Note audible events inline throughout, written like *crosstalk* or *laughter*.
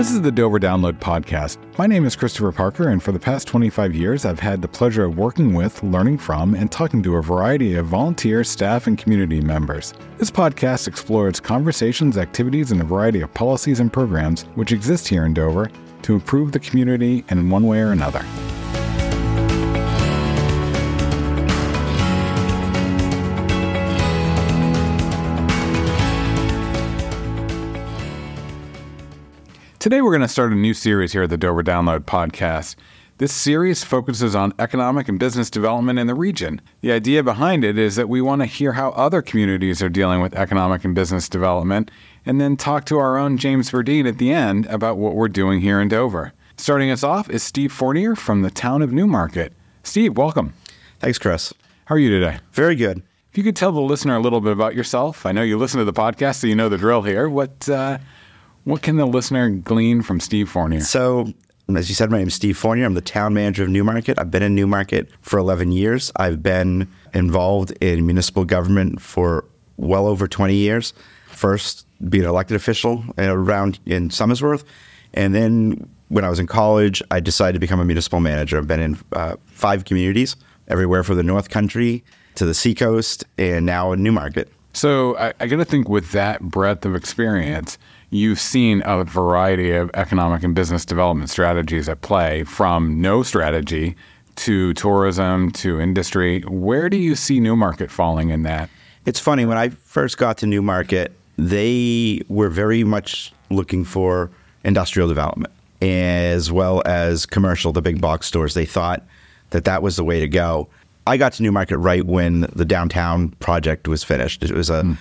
This is the Dover Download Podcast. My name is Christopher Parker, and for the past 25 years, I've had the pleasure of working with, learning from, and talking to a variety of volunteer, staff, and community members. This podcast explores conversations, activities, and a variety of policies and programs which exist here in Dover to improve the community in one way or another. Today, we're going to start a new series here at the Dover Download Podcast. This series focuses on economic and business development in the region. The idea behind it is that we want to hear how other communities are dealing with economic and business development, and then talk to our own James Verdine at the end about what we're doing here in Dover. Starting us off is Steve Fournier from the town of Newmarket. Steve, welcome. Thanks, Chris. How are you today? Very good. If you could tell the listener a little bit about yourself, I know you listen to the podcast, so you know the drill here. What uh, what can the listener glean from Steve Fournier? So, as you said, my name is Steve Fournier. I'm the town manager of Newmarket. I've been in Newmarket for 11 years. I've been involved in municipal government for well over 20 years. First, being an elected official around in Somersworth, and then when I was in college, I decided to become a municipal manager. I've been in uh, five communities, everywhere from the North Country to the Seacoast, and now in Newmarket. So I, I got to think with that breadth of experience, you've seen a variety of economic and business development strategies at play from no strategy to tourism to industry. Where do you see Newmarket falling in that? It's funny, when I first got to Newmarket, they were very much looking for industrial development as well as commercial, the big box stores. They thought that that was the way to go. I got to Newmarket right when the downtown project was finished. It was a mm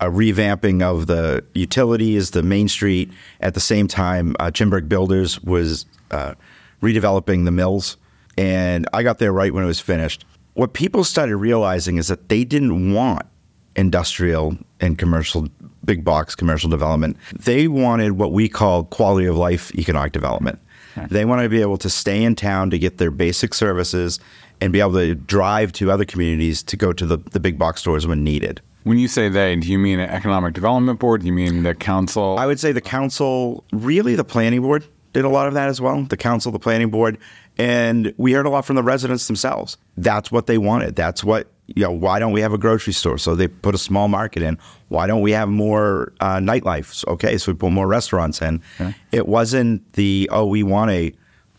a revamping of the utilities, the main street. At the same time, uh, Chinburg Builders was uh, redeveloping the mills, and I got there right when it was finished. What people started realizing is that they didn't want industrial and commercial big box commercial development. They wanted what we call quality of life economic development. Okay. They wanted to be able to stay in town to get their basic services and be able to drive to other communities to go to the, the big box stores when needed. When you say they, do you mean an economic development board? Do you mean the council? I would say the council, really the planning board did a lot of that as well. The council, the planning board, and we heard a lot from the residents themselves. That's what they wanted. That's what you know. Why don't we have a grocery store? So they put a small market in. Why don't we have more uh, nightlife? Okay, so we put more restaurants in. Okay. It wasn't the oh we want a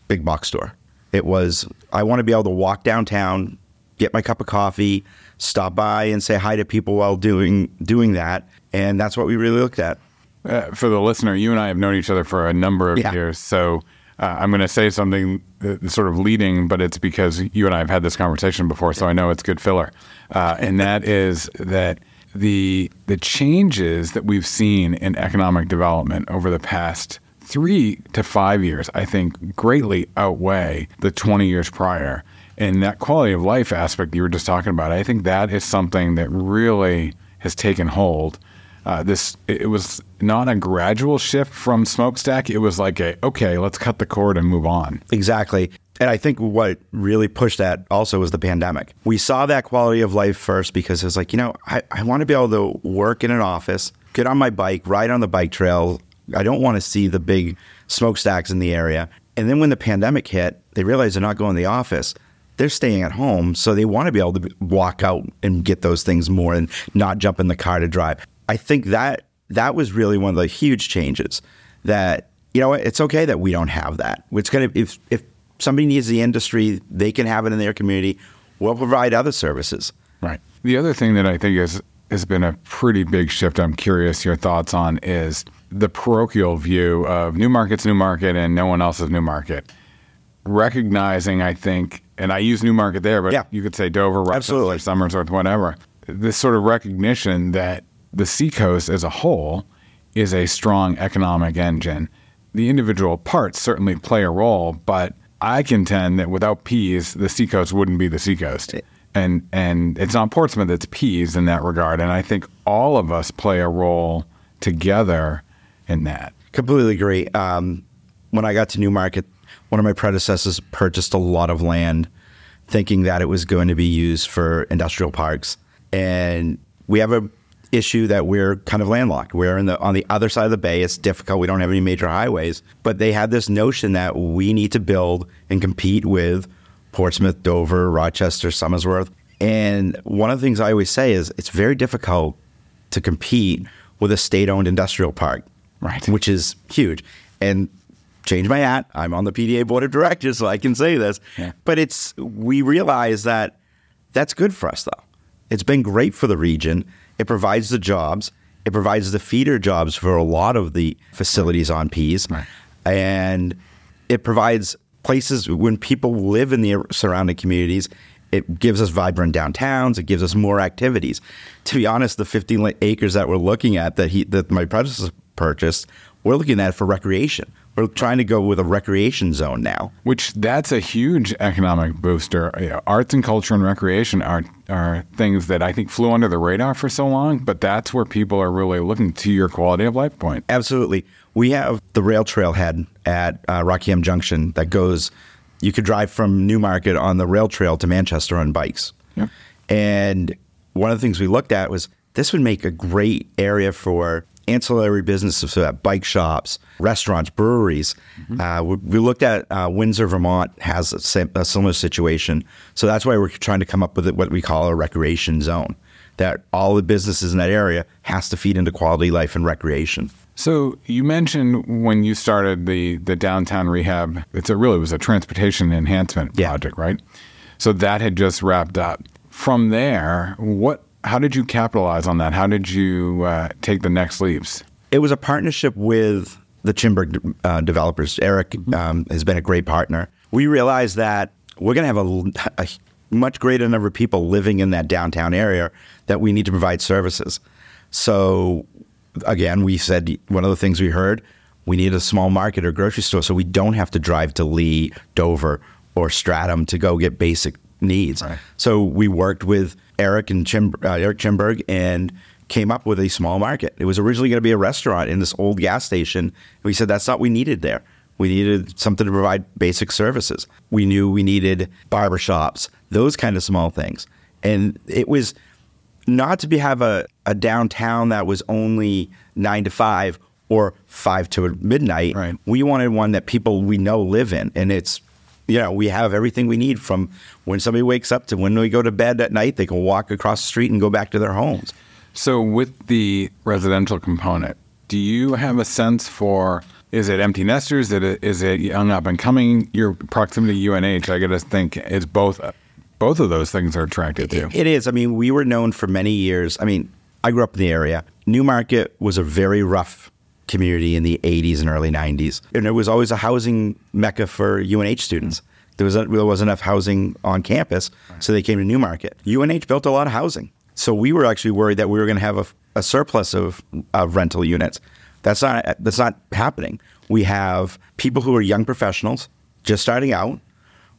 big box store. It was I want to be able to walk downtown, get my cup of coffee, stop by and say hi to people while doing doing that, and that's what we really looked at. Uh, for the listener, you and I have known each other for a number of yeah. years, so uh, I'm going to say something sort of leading, but it's because you and I have had this conversation before, so I know it's good filler, uh, and that is that the the changes that we've seen in economic development over the past three to five years, I think, greatly outweigh the 20 years prior. And that quality of life aspect you were just talking about, I think that is something that really has taken hold. Uh, this it was not a gradual shift from smokestack. It was like a okay, let's cut the cord and move on. Exactly. And I think what really pushed that also was the pandemic. We saw that quality of life first because it was like, you know, I, I want to be able to work in an office, get on my bike, ride on the bike trail. I don't want to see the big smokestacks in the area. And then when the pandemic hit, they realized they're not going to the office they're staying at home, so they want to be able to walk out and get those things more and not jump in the car to drive. I think that that was really one of the huge changes that you know it's okay that we don't have that. It's going to if if somebody needs the industry, they can have it in their community. We'll provide other services. Right. The other thing that I think is has been a pretty big shift. I'm curious your thoughts on is the parochial view of Newmarket's New Market and no one else's Newmarket. Recognizing, I think, and I use Newmarket there, but yeah. you could say Dover, Rochester, Somersworth, whatever. This sort of recognition that the seacoast as a whole is a strong economic engine. The individual parts certainly play a role, but I contend that without Pease, the seacoast wouldn't be the seacoast. And and it's not Portsmouth, it's Pease in that regard. And I think all of us play a role together in that. Completely agree. Um, when I got to Newmarket, one of my predecessors purchased a lot of land thinking that it was going to be used for industrial parks. And we have a issue that we're kind of landlocked. We're in the on the other side of the bay. It's difficult. We don't have any major highways, but they had this notion that we need to build and compete with Portsmouth, Dover, Rochester, Somersworth. And one of the things I always say is it's very difficult to compete with a state-owned industrial park, Right. Which is huge. And change my hat. I'm on the PDA board of directors, so I can say this. Yeah. But it's we realize that that's good for us, though. It's been great for the region. It provides the jobs. It provides the feeder jobs for a lot of the facilities on Pease, Right. and it provides places when people live in the surrounding communities. It gives us vibrant downtowns. It gives us more activities. To be honest, the 15 acres that we're looking at that he that my predecessor purchased, we're looking at it for recreation. We're trying to go with a recreation zone now. Which that's a huge economic booster. Arts and culture and recreation are are things that I think flew under the radar for so long, but that's where people are really looking to your quality of life point. Absolutely. We have the rail trailhead at uh, Rockingham Junction that goes, you could drive from Newmarket on the rail trail to Manchester on bikes. Yep. And one of the things we looked at was this would make a great area for ancillary businesses, so that bike shops, restaurants, breweries. Uh, we, we looked at uh, Windsor, Vermont has a, a similar situation. So that's why we're trying to come up with what we call a recreation zone. That all the businesses in that area has to feed into quality life and recreation. So you mentioned when you started the the downtown rehab, it's a really was a transportation enhancement Yeah. project, right? So that had just wrapped up. From there, what? How did you capitalize on that? How did you uh, take the next leaps? It was a partnership with the Chinburg uh, developers. Eric um, has been a great partner. We realized that we're going to have a, a much greater number of people living in that downtown area that we need to provide services. So, again, we said one of the things we heard we need a small market or grocery store so we don't have to drive to Lee, Dover, or Stratham to go get basic needs. Right. So we worked with Eric and Chim, uh, Eric Chinburg and came up with a small market. It was originally going to be a restaurant in this old gas station. We said that's not what we needed there. We needed something to provide basic services. We knew we needed barbershops, those kind of small things. And it was not to be have a, a downtown that was only nine to five or five to midnight. Right. We wanted one that people we know live in. And it's you know, we have everything we need from when somebody wakes up to when we go to bed at night, they can walk across the street and go back to their homes. So with the residential component, do you have a sense for is it empty nesters? Is it is it young up and coming? Your proximity to UNH, I got to think, is both both of those things are attracted to. It is. I mean, we were known for many years. I mean, I grew up in the area. Newmarket was a very rough community in the 80s and early 90s. And it was always a housing mecca for UNH students. There, was there wasn't enough housing on campus, so they came to Newmarket. UNH built a lot of housing. So we were actually worried that we were going to have a, a surplus of, of rental units. That's not, that's not happening. We have people who are young professionals just starting out.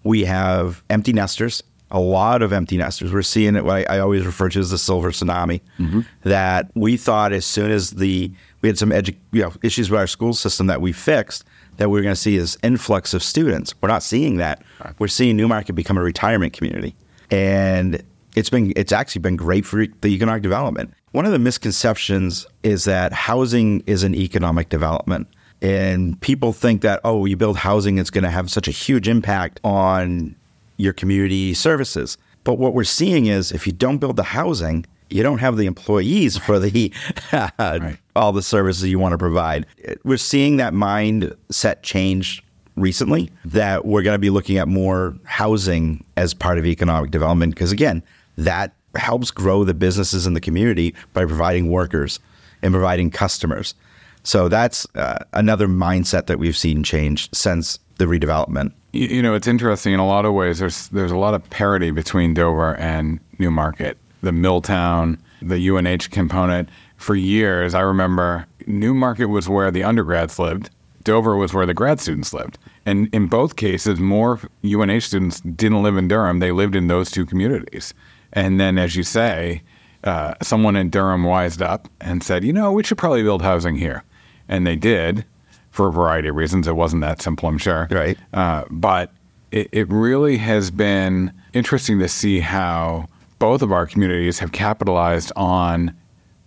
We have empty nesters, a lot of empty nesters. We're seeing it. What I, I always refer to as the silver tsunami. Mm-hmm. That we thought as soon as the we had some edu- you know, issues with our school system that we fixed, that we were going to see this influx of students. We're not seeing that. We're seeing Newmarket become a retirement community, and it's been it's actually been great for the economic development. One of the misconceptions is that housing is an economic development. And people think that, oh, you build housing, it's going to have such a huge impact on your community services. But what we're seeing is if you don't build the housing, you don't have the employees for the *laughs* all the services you want to provide. We're seeing that mindset change recently that we're going to be looking at more housing as part of economic development because again, that helps grow the businesses in the community by providing workers and providing customers. So that's uh, another mindset that we've seen change since the redevelopment. You, you know, it's interesting in a lot of ways. There's there's a lot of parity between Dover and Newmarket. The Milltown, the UNH component. For years, I remember Newmarket was where the undergrads lived. Dover was where the grad students lived. And in both cases, more UNH students didn't live in Durham. They lived in those two communities. And then, as you say, uh, someone in Durham wised up and said, you know, we should probably build housing here. And they did for a variety of reasons. It wasn't that simple, I'm sure. Right. Uh, but it, it really has been interesting to see how both of our communities have capitalized on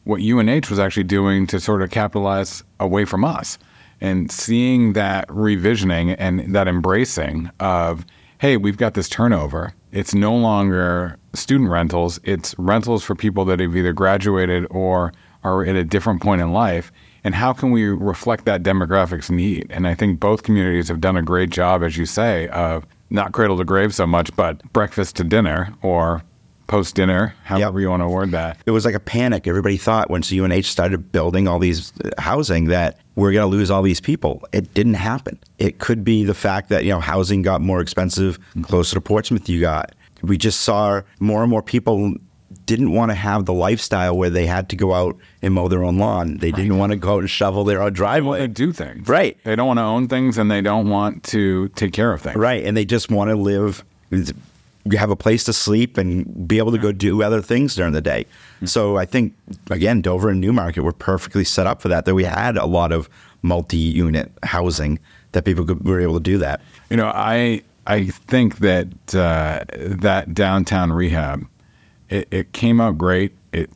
what UNH was actually doing to sort of capitalize away from us. And seeing that revisioning and that embracing of, hey, we've got this turnover. It's no longer student rentals, it's rentals for people that have either graduated or are at a different point in life. And how can we reflect that demographics need? And I think both communities have done a great job, as you say, of not cradle to grave so much, but breakfast to dinner or post dinner, however yep. you want to word that. It was like a panic. Everybody thought once UNH started building all these uh, housing that we're going to lose all these people. It didn't happen. It could be the fact that you know housing got more expensive closer to Portsmouth. You got we just saw more and more people didn't want to have the lifestyle where they had to go out and mow their own lawn. They didn't want to go out and shovel their own driveway. They do things. Right. They don't want to own things and they don't want to take care of things. Right. And they just want to live have a place to sleep and be able to go do other things during the day. Mm-hmm. So I think again, Dover and Newmarket were perfectly set up for that. That we had a lot of multi-unit housing that people could, were able to do that. You know, I I think that uh, that downtown rehab it, it, came out great. It,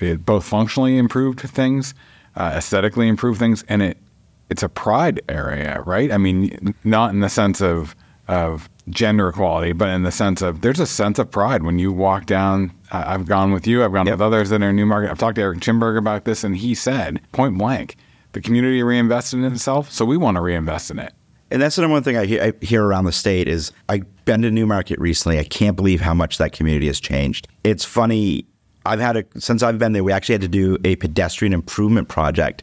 it both functionally improved things, uh, aesthetically improved things, and it it's a pride area, right? I mean, not in the sense of of gender equality, but in the sense of there's a sense of pride when you walk down. Uh, I've gone with you. I've gone yep. with others that are in Newmarket. I've talked to Eric Chinburg about this, and he said point blank, the community reinvested in itself, so we want to reinvest in it. And that's the number one thing I hear, I hear, around the state is I've been to Newmarket recently. I can't believe how much that community has changed. It's funny. I've had a since I've been there. We actually had to do a pedestrian improvement project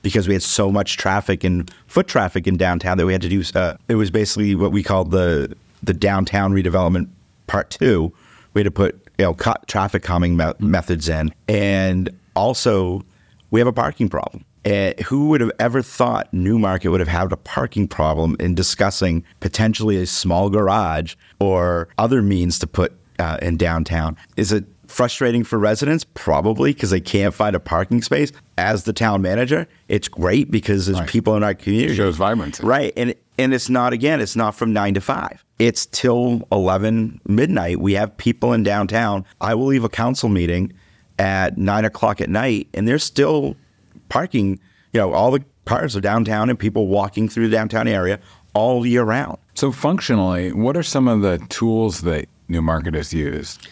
because we had so much traffic and foot traffic in downtown that we had to do. Uh, it was basically what we called the the downtown redevelopment part two. We had to put you know traffic calming me- methods in, and also we have a parking problem. And who would have ever thought Newmarket would have had a parking problem in discussing potentially a small garage or other means to put uh, in downtown? Is it frustrating for residents? Probably because they can't find a parking space. As the town manager, it's great because there's right. people in our community. It shows vibrancy. Right. And and it's not again, it's not from nine to five. It's till eleven midnight. We have people in downtown. I will leave a council meeting at nine o'clock at night and there's still parking, you know, all the cars are downtown and people walking through the downtown area all year round. So functionally, what are some of the tools that Newmarket has used?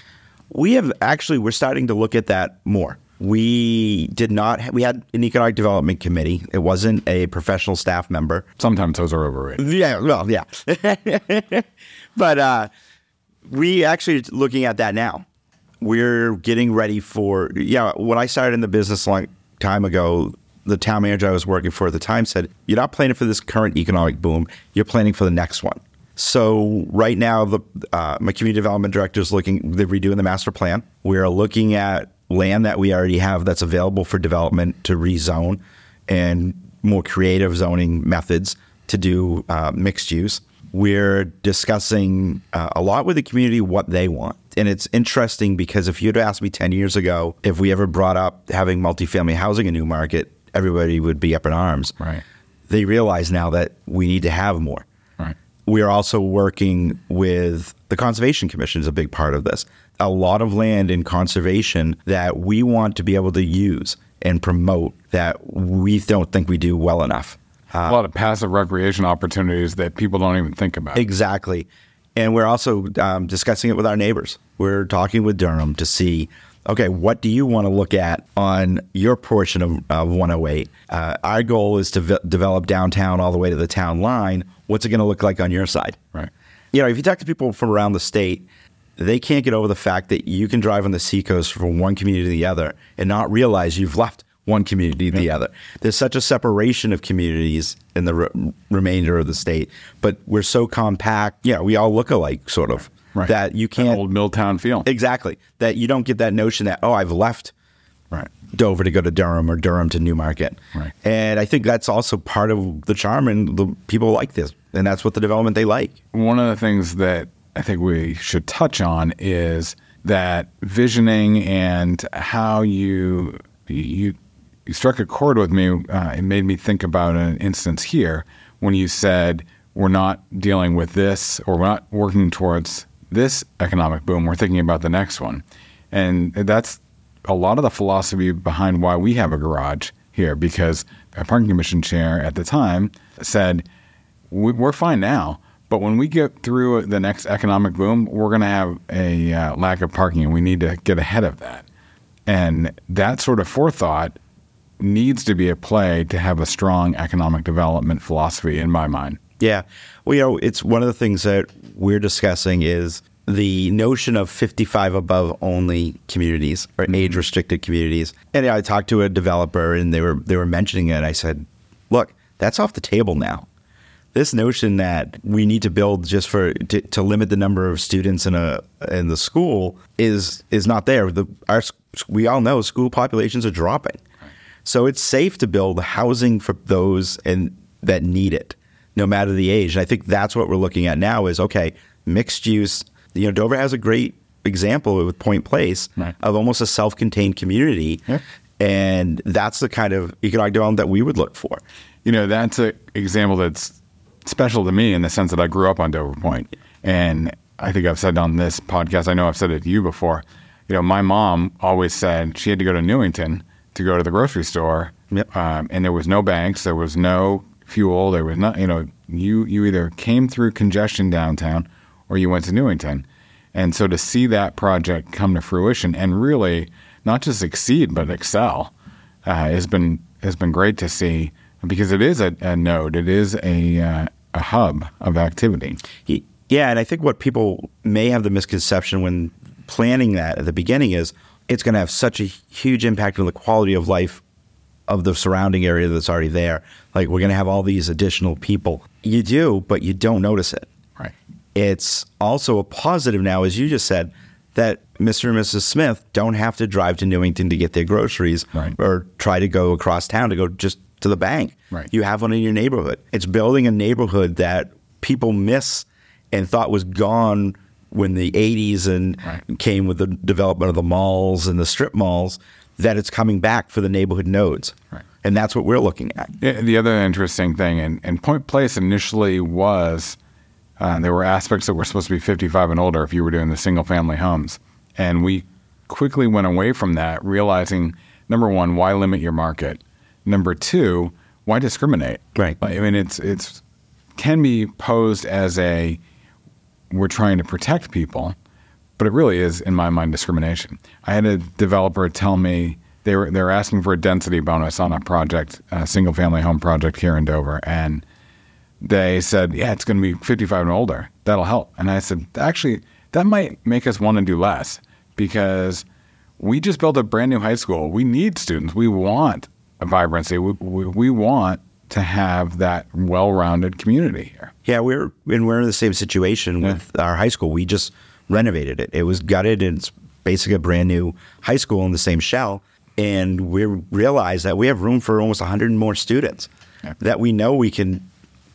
We have actually we're starting to look at that more. We did not. We had an economic development committee. It wasn't a professional staff member. Sometimes those are overrated. Yeah, well, yeah. *laughs* but uh, we actually looking at that now. We're getting ready for. Yeah, when I started in the business long time ago, the town manager I was working for at the time said, "You're not planning for this current economic boom. You're planning for the next one." So right now, the uh, my community development director is looking. They're redoing the master plan. We are looking at land that we already have that's available for development to rezone, and more creative zoning methods to do uh, mixed use. We're discussing uh, a lot with the community what they want. And it's interesting because if you'd asked me 10 years ago if we ever brought up having multifamily housing in Newmarket, everybody would be up in arms. Right. They realize now that we need to have more we are also working with the Conservation Commission is a big part of this. A lot of land in conservation that we want to be able to use and promote that we don't think we do well enough. Uh, a lot of passive recreation opportunities that people don't even think about. Exactly. And we're also um, discussing it with our neighbors. We're talking with Durham to see okay, what do you want to look at on your portion of, of 108? Uh, our goal is to v- develop downtown all the way to the town line. What's it going to look like on your side? Right. You know, if you talk to people from around the state, they can't get over the fact that you can drive on the seacoast from one community to the other and not realize you've left one community to the other. There's such a separation of communities in the re- remainder of the state, but we're so compact. Yeah, we all look alike, sort of. Right. That you can't that old Milltown feel exactly that you don't get that notion that oh I've left right. Dover to go to Durham or Durham to Newmarket. Right. And I think that's also part of the charm and the people like this and that's what the development they like. One of the things that I think we should touch on is that visioning and how you, you struck a chord with me. Uh, it made me think about an instance here when you said we're not dealing with this or we're not working towards this economic boom. We're thinking about the next one, and that's a lot of the philosophy behind why we have a garage here because a parking commission chair at the time said, we're fine now. But when we get through the next economic boom, we're going to have a uh, lack of parking and we need to get ahead of that. And that sort of forethought needs to be at play to have a strong economic development philosophy in my mind. Yeah. Well, you know, it's one of the things that we're discussing is the notion of 55 above only communities or mm-hmm. age restricted communities. And I talked to a developer and they were they were mentioning it. I said, "Look, that's off the table now." This notion that we need to build just for to, to limit the number of students in a in the school is is not there. The our we all know school populations are dropping. So it's safe to build housing for those and that need it, no matter the age. And I think that's what we're looking at now is okay, mixed use you know, Dover has a great example with Point Place right. of almost a self-contained community. Yeah. And that's the kind of economic development that we would look for. You know, that's an example that's special to me in the sense that I grew up on Dover Point. And I think I've said on this podcast, I know I've said it to you before. You know, my mom always said she had to go to Newington to go to the grocery store. Yep. Um, and there was no banks, there was no fuel, there was not, you know, you, you either came through congestion downtown or you went to Newington. And so to see that project come to fruition and really not just succeed but excel uh, has been has been great to see because it is a, a node, it is a uh, a hub of activity. Yeah, and I think what people may have the misconception when planning that at the beginning is it's going to have such a huge impact on the quality of life of the surrounding area that's already there. Like we're going to have all these additional people. You do, but you don't notice it. Right. It's also a positive now, as you just said, that Mr. and Mrs. Smith don't have to drive to Newington to get their groceries right. or try to go across town to go just to the bank. Right. You have one in your neighborhood. It's building a neighborhood that people miss and thought was gone when the 80s and right. came with the development of the malls and the strip malls that it's coming back for the neighborhood nodes. Right. And that's what we're looking at. Yeah, the other interesting thing, and, and Point Place initially was – uh, there were aspects that were supposed to be 55 and older if you were doing the single family homes. And we quickly went away from that, realizing number one, why limit your market? Number two, why discriminate? Right. I mean, it's it's can be posed as a we're trying to protect people, but it really is, in my mind, discrimination. I had a developer tell me they were they were asking for a density bonus on a project, a single family home project here in Dover, and they said, yeah, it's going to be 55 and older. That'll help. And I said, actually, that might make us want to do less because we just built a brand new high school. We need students. We want a vibrancy. We, we, we want to have that well-rounded community here. Yeah, we're and we're in the same situation yeah. with our high school. We just renovated it. It was gutted and it's basically a brand new high school in the same shell. And we realized that we have room for almost 100 more students yeah. that we know we can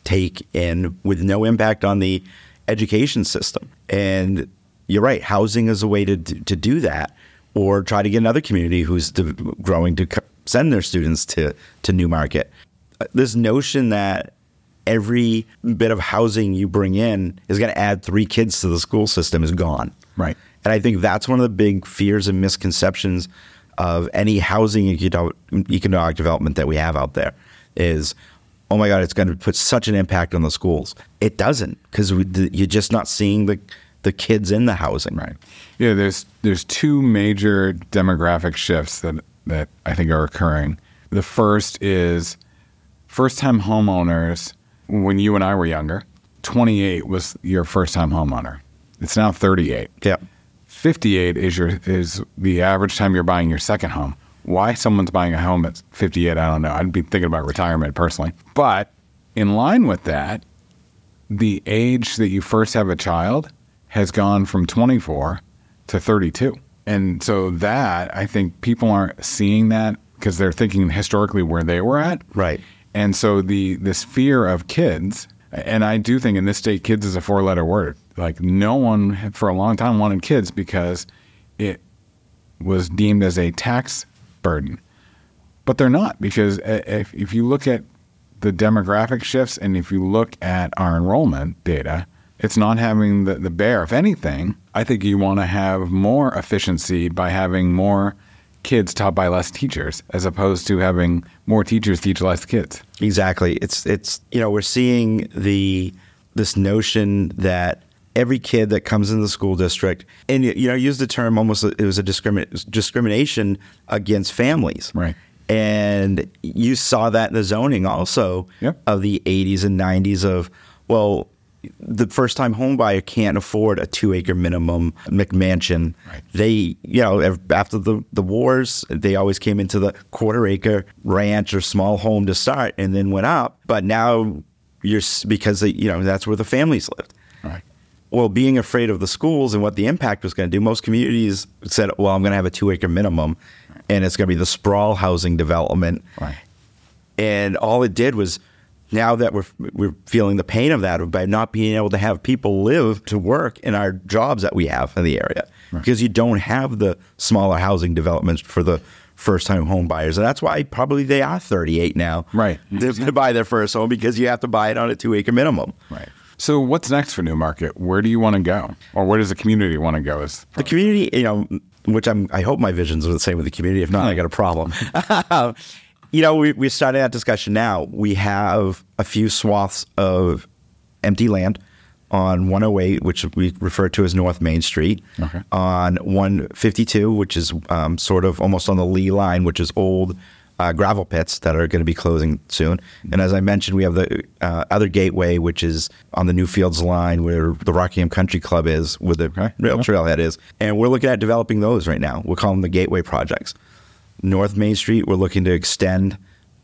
take in with no impact on the education system. And you're right, housing is a way to to do that, or try to get another community who's growing to send their students to to Newmarket. Uh, this notion that every bit of housing you bring in is going to add three kids to the school system is gone. Right. And I think that's one of the big fears and misconceptions of any housing economic development that we have out there is oh my God, it's going to put such an impact on the schools. It doesn't because you're just not seeing the the kids in the housing. Right. Yeah. There's there's two major demographic shifts that that I think are occurring. The first is first time homeowners. When you and I were younger, 28 was your first time homeowner. It's now 38. Yeah. 58 is your is the average time you're buying your second home. Why someone's buying a home at 58, I don't know. I'd be thinking about retirement personally. But in line with that, the age that you first have a child has gone from 24 to 32. And so that, I think people aren't seeing that because they're thinking historically where they were at. Right. And so the this fear of kids, and I do think in this state, kids is a four letter word. Like no one for a long time wanted kids because it was deemed as a tax burden. But they're not because if, if you look at the demographic shifts and if you look at our enrollment data, it's not having the, the bear. If anything, I think you want to have more efficiency by having more kids taught by less teachers as opposed to having more teachers teach less kids. Exactly. It's it's you know we're seeing the this notion that every kid that comes in the school district and you know use the term almost it was a discrimin- discrimination against families. Right. And you saw that in the zoning also of the 80s and 90s of well the first time home buyer can't afford a two acre minimum McMansion. Right. They, you know, after the, the wars, they always came into the quarter acre ranch or small home to start and then went up. But now you're, because, they, you know, that's where the families lived. Right. Well, being afraid of the schools and what the impact was going to do, most communities said, well, I'm going to have a two acre minimum and it's going to be the sprawl housing development. Right. And all it did was now that we're we're feeling the pain of that by not being able to have people live to work in our jobs that we have in the area because you don't have the smaller housing developments for the first time home buyers. And that's why probably they are 38 now. Right. *laughs* To, to buy their first home because you have to buy it on a 2 acre minimum. Right. So what's next for Newmarket? Where do you want to go? Or where does the community want to go? Is The community, you know, which I'm, I hope my visions are the same with the community. If not, I got a problem. *laughs* you know, we, we're starting that discussion now. We have a few swaths of empty land on 108, which we refer to as North Main Street. Okay. On 152, which is um, sort of almost on the Lee line, which is old uh, gravel pits that are going to be closing soon. And as I mentioned, we have the uh, other gateway, which is on the Newfields line where the Rockingham Country Club is, where the Okay. rail trailhead is. And we're looking at developing those right now. We're calling them the gateway projects. North Main Street, we're looking to extend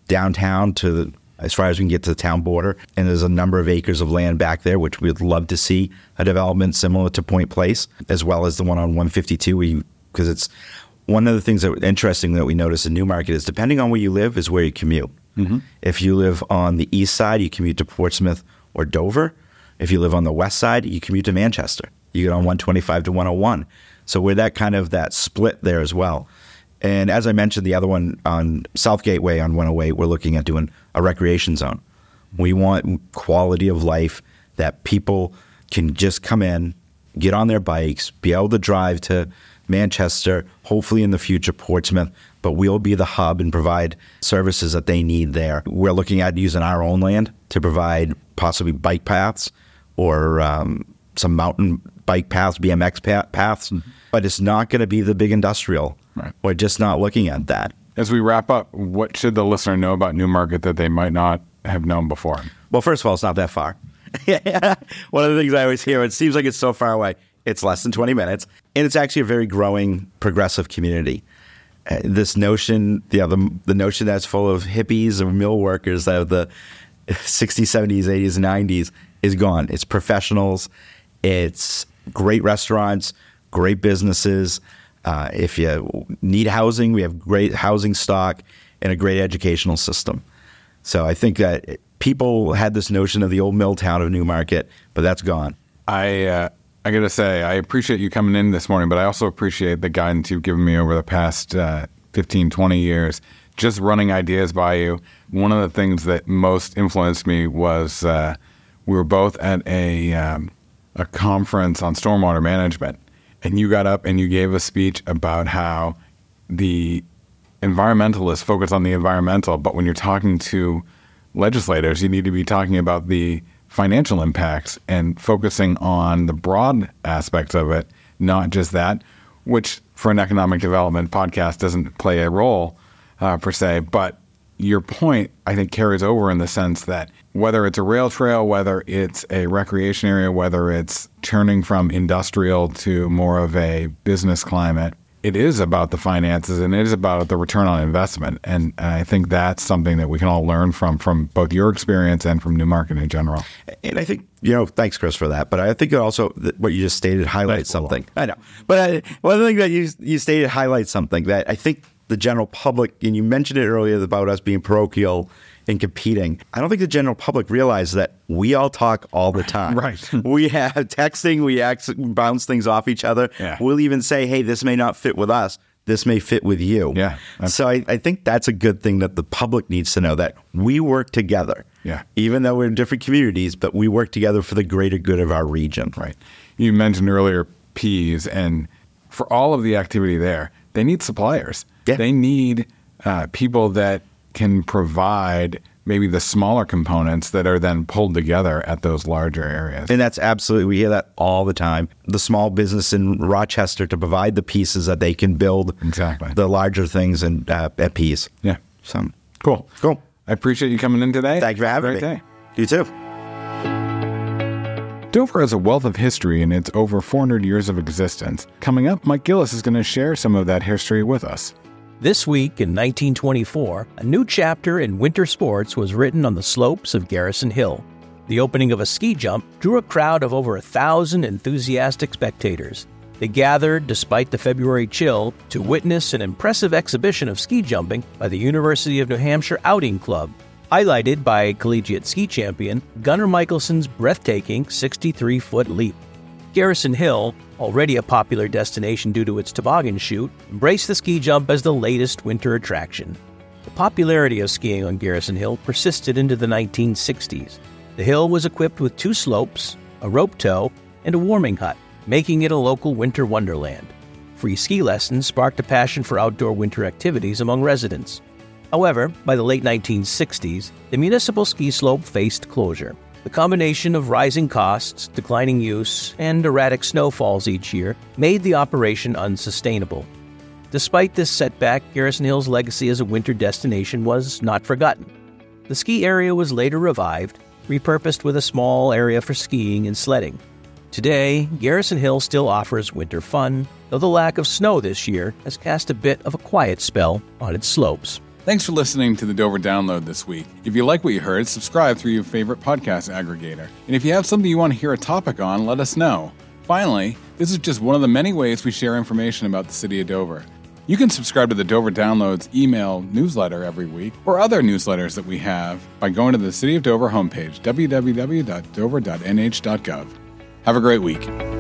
downtown to the, as far as we can get to the town border. And there's a number of acres of land back there, which we'd love to see a development similar to Point Place, as well as the one on 152. Because it's one of the things that interesting that we notice in Newmarket is depending on where you live is where you commute. Mm-hmm. If you live on the east side, you commute to Portsmouth or Dover. If you live on the west side, you commute to Manchester. You get on 125 to 101. So we're that kind of that split there as well. And as I mentioned, the other one on South Gateway on 108, we're looking at doing a recreation zone. We want quality of life that people can just come in, get on their bikes, be able to drive to Manchester, hopefully in the future Portsmouth, but we'll be the hub and provide services that they need there. We're looking at using our own land to provide possibly bike paths or um, some mountain bike paths, BMX pa- paths, but it's not going to be the big industrial. Right. We're just not looking at that. as we wrap up, what should the listener know about Newmarket that they might not have known before? Well, first of all, it's not that far. *laughs* One of the things I always hear, it seems like it's so far away. It's less than 20 minutes, and it's actually a very growing progressive community. Uh, this notion, you know, the, the notion that's full of hippies or mill workers of the 60s, 70s, 80s, 90s is gone. It's professionals, it's great restaurants, great businesses. Uh, if you need housing, we have great housing stock and a great educational system. So I think that people had this notion of the old mill town of Newmarket, but that's gone. I uh, I got to say, I appreciate you coming in this morning, but I also appreciate the guidance you've given me over the past uh, 15, 20 years, just running ideas by you. One of the things that most influenced me was uh, we were both at a, um, a conference on stormwater management, and you got up and you gave a speech about how the environmentalists focus on the environmental, but when you're talking to legislators, you need to be talking about the financial impacts and focusing on the broad aspects of it, not just that, which for an economic development podcast doesn't play a role uh, per se. But your point, I think, carries over in the sense that whether it's a rail trail, whether it's a recreation area, whether it's turning from industrial to more of a business climate, it is about the finances and it is about the return on investment. And, I think that's something that we can all learn from, from both your experience and from Newmarket in general. And I think, you know, thanks, Chris, for that. But I think it also, what you just stated highlights something. I know. But I, one thing that you, you stated highlights something that I think the general public, and you mentioned it earlier about us being parochial and competing. I don't think the general public realizes that we all talk all the time. Right. *laughs* we have texting, we act, bounce things off each other. Yeah. We'll even say, hey, this may not fit with us. This may fit with you. Yeah, that's- So I, I think that's a good thing that the public needs to know that we work together. Yeah. Even though we're in different communities, but we work together for the greater good of our region. Right. You mentioned earlier Pease, and for all of the activity there, they need suppliers. Yeah. They need uh, people that can provide maybe the smaller components that are then pulled together at those larger areas. And that's absolutely, we hear that all the time. The small business in Rochester to provide the pieces that they can build Exactly. the larger things and uh, at Pease. yeah. So, Cool. cool. I appreciate you coming in today. Thank you for having Great me. day. You too. Dover has a wealth of history in its over 400 years of existence. Coming up, Mike Gillis is going to share some of that history with us. This week in 1924, a new chapter in winter sports was written on the slopes of Garrison Hill. The opening of a ski jump drew a crowd of over a thousand enthusiastic spectators. They gathered, despite the February chill, to witness an impressive exhibition of ski jumping by the University of New Hampshire Outing Club, highlighted by collegiate ski champion Gunnar Michelson's breathtaking 63 foot leap. Garrison Hill, already a popular destination due to its toboggan chute, embraced the ski jump as the latest winter attraction. The popularity of skiing on Garrison Hill persisted into the 1960s. The hill was equipped with two slopes, a rope tow, and a warming hut, making it a local winter wonderland. Free ski lessons sparked a passion for outdoor winter activities among residents. However, by the late 1960s, the municipal ski slope faced closure. The combination of rising costs, declining use, and erratic snowfalls each year made the operation unsustainable. Despite this setback, Garrison Hill's legacy as a winter destination was not forgotten. The ski area was later revived, repurposed with a small area for skiing and sledding. Today, Garrison Hill still offers winter fun, though the lack of snow this year has cast a bit of a quiet spell on its slopes. Thanks for listening to the Dover Download this week. If you like what you heard, subscribe through your favorite podcast aggregator. And if you have something you want to hear a topic on, let us know. Finally, this is just one of the many ways we share information about the city of Dover. You can subscribe to the Dover Downloads email newsletter every week or other newsletters that we have by going to the City of Dover homepage, www.dover.nh.gov. Have a great week.